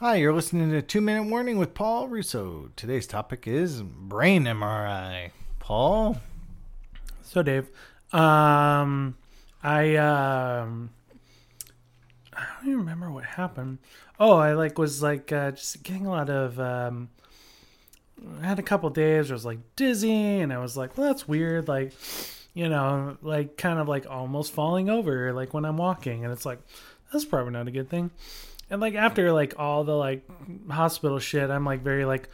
Hi, you're listening to Two Minute Warning with Paul Russo. Today's topic is brain MRI. Paul? So Dave, um, I um, I don't even remember what happened. Oh, I like was like uh, just getting a lot of um. I had a couple days where I was like dizzy, and I was like, well, that's weird. Like, you know, like kind of like almost falling over, like when I'm walking, and it's like that's probably not a good thing. And like after like all the like hospital shit, I'm like very like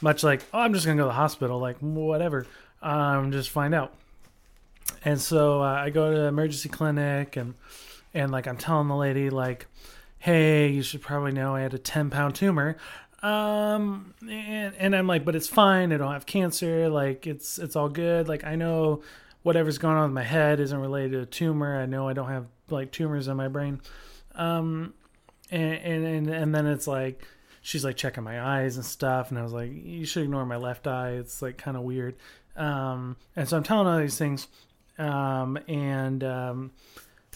much like oh I'm just gonna go to the hospital like whatever um just find out. And so uh, I go to the emergency clinic and and like I'm telling the lady like hey you should probably know I had a 10 pound tumor um and, and I'm like but it's fine I don't have cancer like it's it's all good like I know whatever's going on with my head isn't related to a tumor I know I don't have like tumors in my brain um and and and, then it's like she's like checking my eyes and stuff. And i was like you should ignore my left eye. It's like kind of weird. Um and so i'm telling all these things. Um and um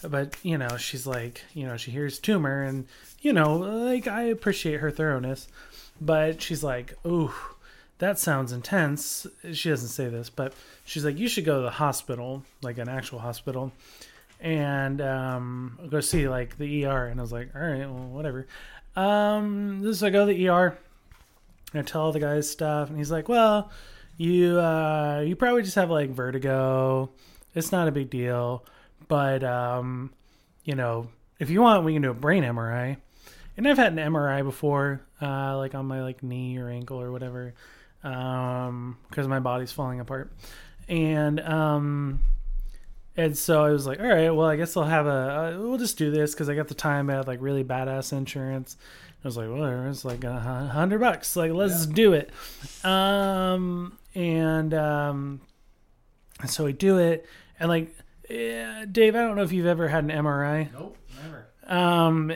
but you know she's like you know she hears tumor and you know like i appreciate her thoroughness. But she's like ooh that sounds intense. She doesn't say this but she's like you should go to the hospital like an actual hospital and um, go see like the ER. And I was like, all right, well, whatever. Um, so I go to the ER. And I tell the guys stuff, and he's like, well, you uh, you probably just have like vertigo. It's not a big deal, but um, you know, if you want, we can do a brain MRI. And I've had an MRI before, uh, like on my like knee or ankle or whatever, um, because my body's falling apart. And um, and so I was like, all right, well, I guess I'll have a, uh, we'll just do this because I got the time. I had like really badass insurance. I was like, well, it's like a hundred bucks. Like, let's yeah. do it. Um, and, um, so we do it. And like, yeah, Dave, I don't know if you've ever had an MRI. Nope, never. Um,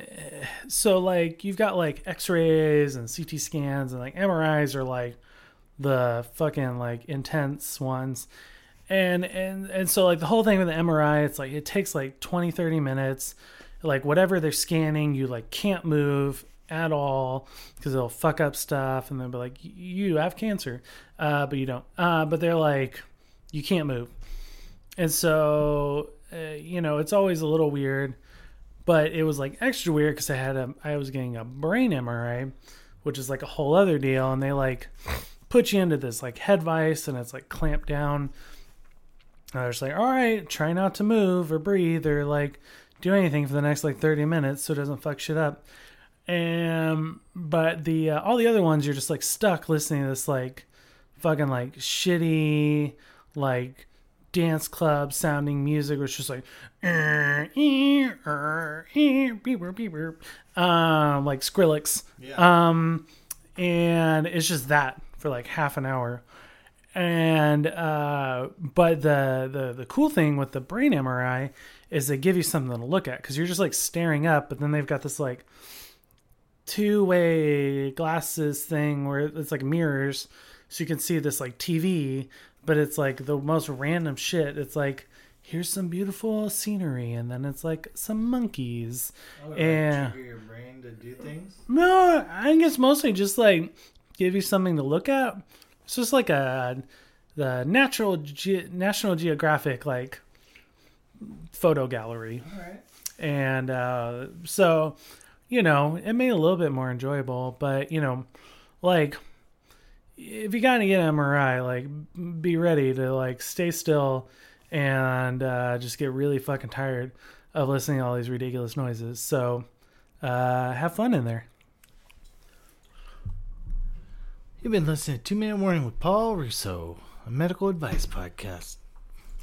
so like, you've got like x rays and CT scans, and like MRIs are like the fucking like intense ones and and and so like the whole thing with the MRI, it's like it takes like 20, 30 minutes. Like whatever they're scanning, you like can't move at all because they'll fuck up stuff, and they'll be like, "You have cancer," uh, but you don't. Uh, but they're like, "You can't move," and so uh, you know it's always a little weird. But it was like extra weird because I had a I was getting a brain MRI, which is like a whole other deal, and they like put you into this like head vice, and it's like clamped down I was like, all right, try not to move or breathe or like do anything for the next like 30 minutes so it doesn't fuck shit up. And but the uh, all the other ones you're just like stuck listening to this like fucking like shitty like dance club sounding music which is just like um like Skrillex. Yeah. Um and it's just that for like half an hour and uh, but the, the the cool thing with the brain MRI is they give you something to look at because you're just like staring up, but then they've got this like two way glasses thing where it's like mirrors, so you can see this like TV, but it's like the most random shit. It's like here's some beautiful scenery, and then it's like some monkeys, oh, and trigger your brain to do things. No, I think it's mostly just like give you something to look at it's just like a the natural Ge- National Geographic like photo gallery. All right. And uh, so, you know, it made it a little bit more enjoyable. But you know, like if you gotta get an MRI, like be ready to like stay still and uh, just get really fucking tired of listening to all these ridiculous noises. So uh, have fun in there. You've been listening to Two Minute Warning with Paul Russo, a medical advice podcast.